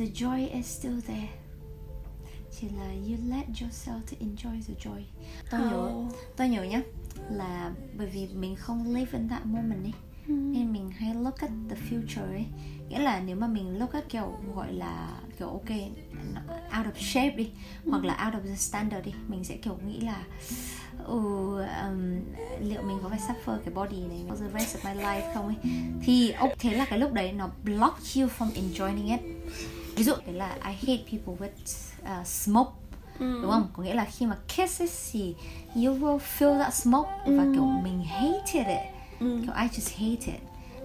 the joy is still there. Chỉ là you let yourself to enjoy the joy. Tôi nhớ tôi nhớ nhá là bởi vì mình không live in that moment ấy nên mình hay look at the future ấy. Nghĩa là nếu mà mình look at kiểu gọi là kiểu ok out of shape đi hoặc là out of the standard đi mình sẽ kiểu nghĩ là ừ, um, liệu mình có phải suffer cái body này for the rest of my life không ấy. Thì ok thế là cái lúc đấy nó block you from enjoying it ví dụ đấy là I hate people with uh, smoke đúng không? Có nghĩa là khi mà kisses thì you will feel that smoke và kiểu mình hated it kiểu I just hate it.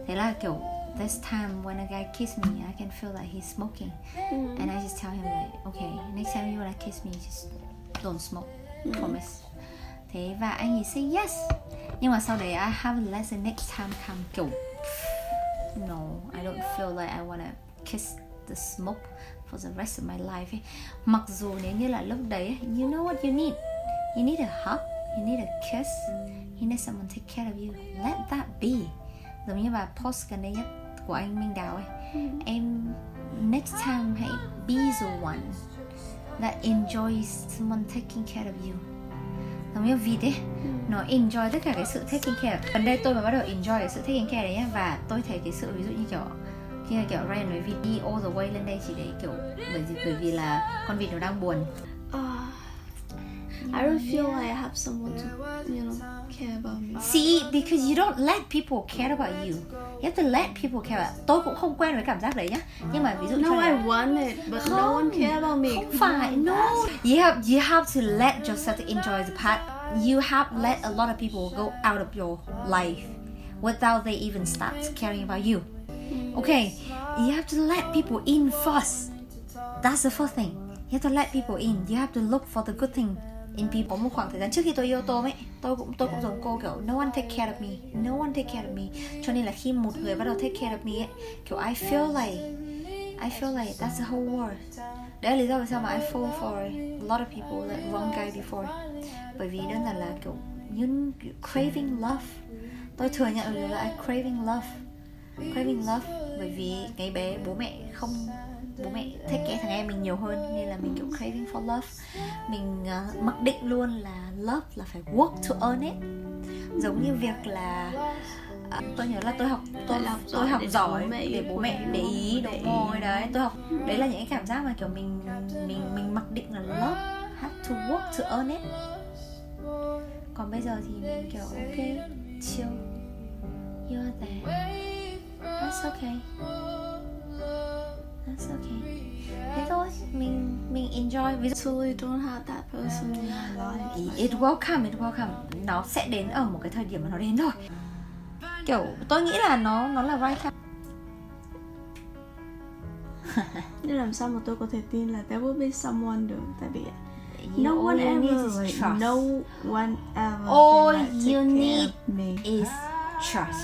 Thế là kiểu this time when a guy kiss me I can feel that he's smoking. And I just tell him like okay next time you wanna kiss me just don't smoke promise. Thế và anh ấy say yes. Nhưng mà sau đấy I have a lesson next time come kiểu no I don't feel like I wanna kiss the smoke for the rest of my life ấy. mặc dù nếu như là lúc đấy you know what you need? You need a hug you need a kiss you need someone to take care of you. Let that be. Giống như bài post gần đây nhất của anh Minh Đào ấy. Em next time hãy be the one that enjoys someone taking care of you. Giống như vì thế nó enjoy tất cả cái sự taking care. Gần đây tôi mới bắt đầu enjoy cái sự taking care đấy nhá và tôi thấy cái sự ví dụ như kiểu khi kiểu Ryan đi all the way lên đây chỉ để kiểu bởi vì bởi vì là con vịt nó đang buồn I don't feel like I have someone to, you know, care about me. See, because you don't let people care about you. You have to let people care about. Tôi cũng không quen với cảm giác đấy nhá. Nhưng mà ví dụ No, I want it, but no one care about me. không phải no you have you have to let yourself to enjoy the part you have let a lot of people go out of your life without they even start caring about you okay, you have to let people in first. That's the first thing. You have to let people in. You have to look for the good thing in people. Có một khoảng thời gian trước khi tôi yêu Tôm ấy, tôi cũng tôi cũng giống cô, kiểu, no one take care of me. No one take care of me. Cho nên là khi một người bắt đầu take care of me ấy, kiểu, I feel like I feel like that's the whole world. Đấy là lý do vì sao mà I fall for a lot of people, like wrong guy before. Bởi vì đơn giản là, kiểu you craving love. Tôi thừa nhận được là I craving love. Craving love. Bởi vì cái bé bố mẹ không bố mẹ thích cái thằng em mình nhiều hơn nên là mình kiểu craving for love. Mình uh, mặc định luôn là love là phải work to earn it. Giống như việc là à, tôi nhớ là tôi học tôi học tôi học giỏi để bố mẹ để ý đúng rồi đấy tôi học. Đấy là những cái cảm giác mà kiểu mình mình mình mặc định là love have to work to earn it. Còn bây giờ thì mình kiểu ok chill. You're there that's okay. That's okay. Thế thôi mình mình enjoy. Ví dụ Totally don't have that person in life. it will come it will come. Nó sẽ đến ở một cái thời điểm mà nó đến thôi. Kiểu tôi nghĩ là nó nó là right time. Nhưng làm sao mà tôi có thể tin là there will be someone được? Tại vì You no one you ever like, no one ever All you need me. is trust.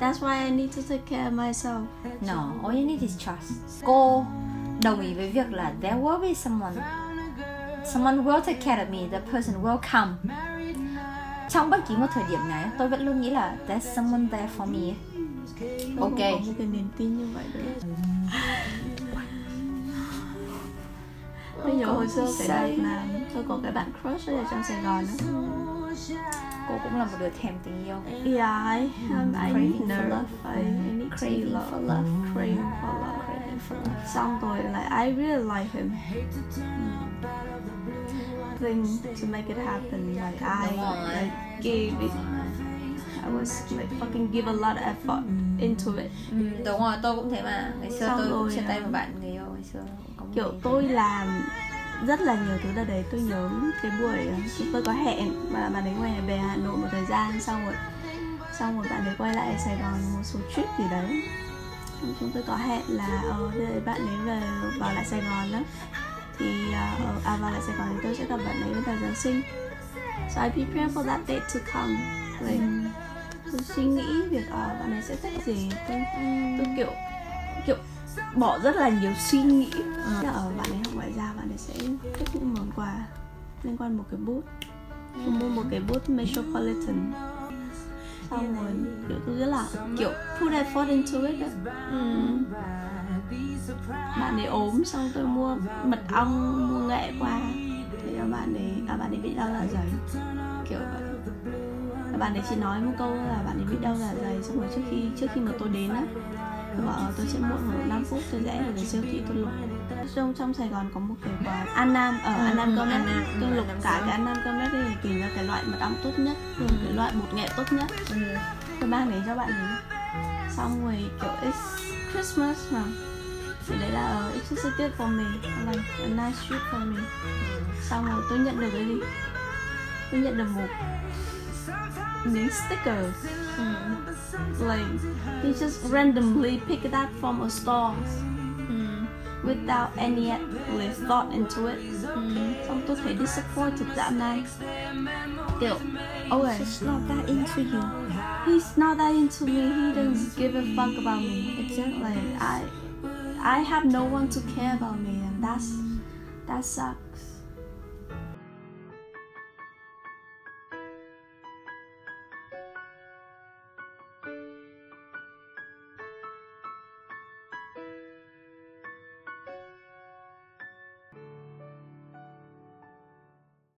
That's why I need to take care of myself. no all you need is trust. Cô đồng ý với việc là there will be someone someone will take care of me the person will come. Trong bất kỳ một thời điểm này tôi vẫn luôn nghĩ là there's someone there for me. Ok. có một cái niềm tin như vậy được. Tôi nhớ hồi xưa cái đợt mà tôi có cái bạn crush ở trong Sài Gòn á. Cô cũng là một đứa thèm tình yêu Yeah, I, um, I need for love. I, I need Craving to for love. love. Craving for love. craving for love Xong rồi like I really like him. Thing to make it happen. Like I like gave it. I was like fucking give a lot of effort into it. Ừ, đúng rồi tôi cũng thế mà ngày xưa Xong tôi cũng chia tay à, một bạn người yêu ngày xưa kiểu tôi làm rất là nhiều thứ đợt đấy tôi nhớ cái buổi ờ, chúng tôi có hẹn mà bạn ấy ngoài về Hà Nội một thời gian xong rồi xong rồi bạn ấy quay lại Sài Gòn một số trip gì đấy. Chúng tôi có hẹn là ờ để bạn ấy về vào lại Sài Gòn đó. Thì ờ, à vào lại Sài Gòn thì tôi sẽ gặp bạn ấy vào Giáng sinh. So I prepare for that date to come. Like tôi suy nghĩ việc ờ bạn ấy sẽ thích gì. Tôi, tôi kiểu kiểu bỏ rất là nhiều suy nghĩ. Ở giao bạn sẽ thích những món quà liên quan một cái bút. Tôi mua một cái bút Metropolitan. Xong rồi kiểu tôi rất là kiểu put effort into it đó. bạn ấy ốm xong tôi mua mật ong mua nghệ qua. Thì bạn ấy à, bạn ấy bị đau dạ dày. Kiểu vậy bạn ấy chỉ nói một câu là bạn ấy bị đau dạ dày xong rồi trước khi trước khi mà tôi đến á tôi bảo tôi sẽ muộn khoảng 5 phút tôi rẽ vào siêu thị tôi lục trong trong Sài Gòn có một cái quán An Nam ở ừ, An Nam ừ, tôi lục cả cái An Nam Connect để tìm ra cái loại mật ong tốt nhất ừ. cái loại bột nghệ tốt nhất ừ. tôi mang đến cho bạn ấy xong rồi kiểu it's Christmas mà thì đấy là uh, it's just a gift for me like a nice treat for me xong rồi tôi nhận được cái gì tôi nhận được một những sticker mm. like he just randomly pick it up from a store. Without any thought into it. Mm. xong tôi thấy disappointed dạo này kiểu okay he's not that into you. He's not that into me. He doesn't give a fuck about me. Exactly. Like I I have no one to care about me and that's that sucks